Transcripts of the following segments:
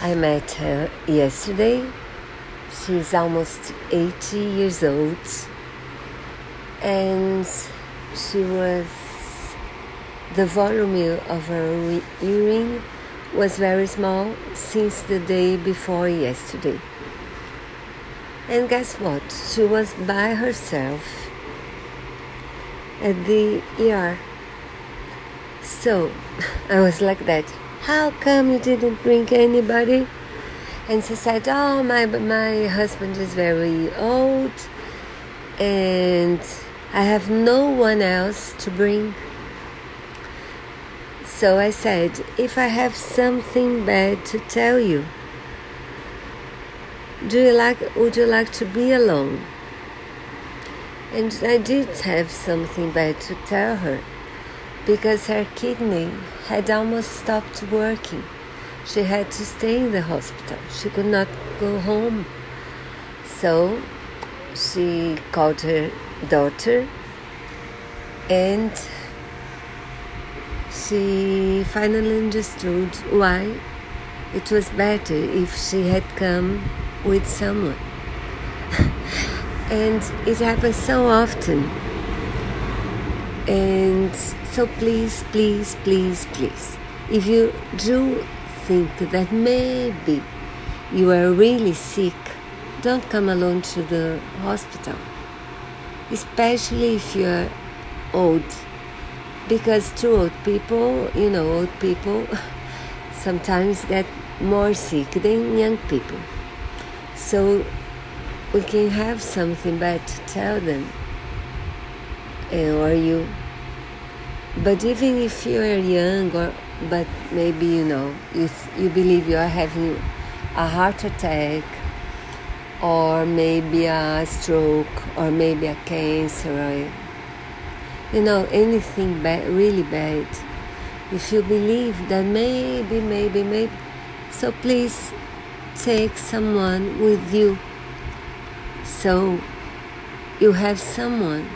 I met her yesterday. She's almost 80 years old and she was the volume of her earring was very small since the day before yesterday. And guess what? She was by herself at the ER. So I was like that. How come you didn't bring anybody? And she said, Oh, my, my husband is very old and I have no one else to bring. So I said, If I have something bad to tell you, do you like, would you like to be alone? And I did have something bad to tell her because her kidney had almost stopped working. She had to stay in the hospital. She could not go home. So she called her daughter and she finally understood why it was better if she had come with someone. and it happens so often. And so please, please, please, please, if you do think that maybe you are really sick, don't come alone to the hospital, especially if you're old. Because true old people, you know, old people sometimes get more sick than young people. So we can have something bad to tell them, Eh, or you but even if you are young, or but maybe you know you you believe you are having a heart attack, or maybe a stroke, or maybe a cancer, or you know anything bad, really bad. If you believe that maybe, maybe, maybe, so please take someone with you. So you have someone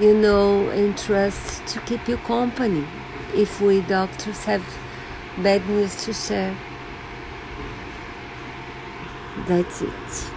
you know, and trust to keep you company if we doctors have bad news to share. That's it.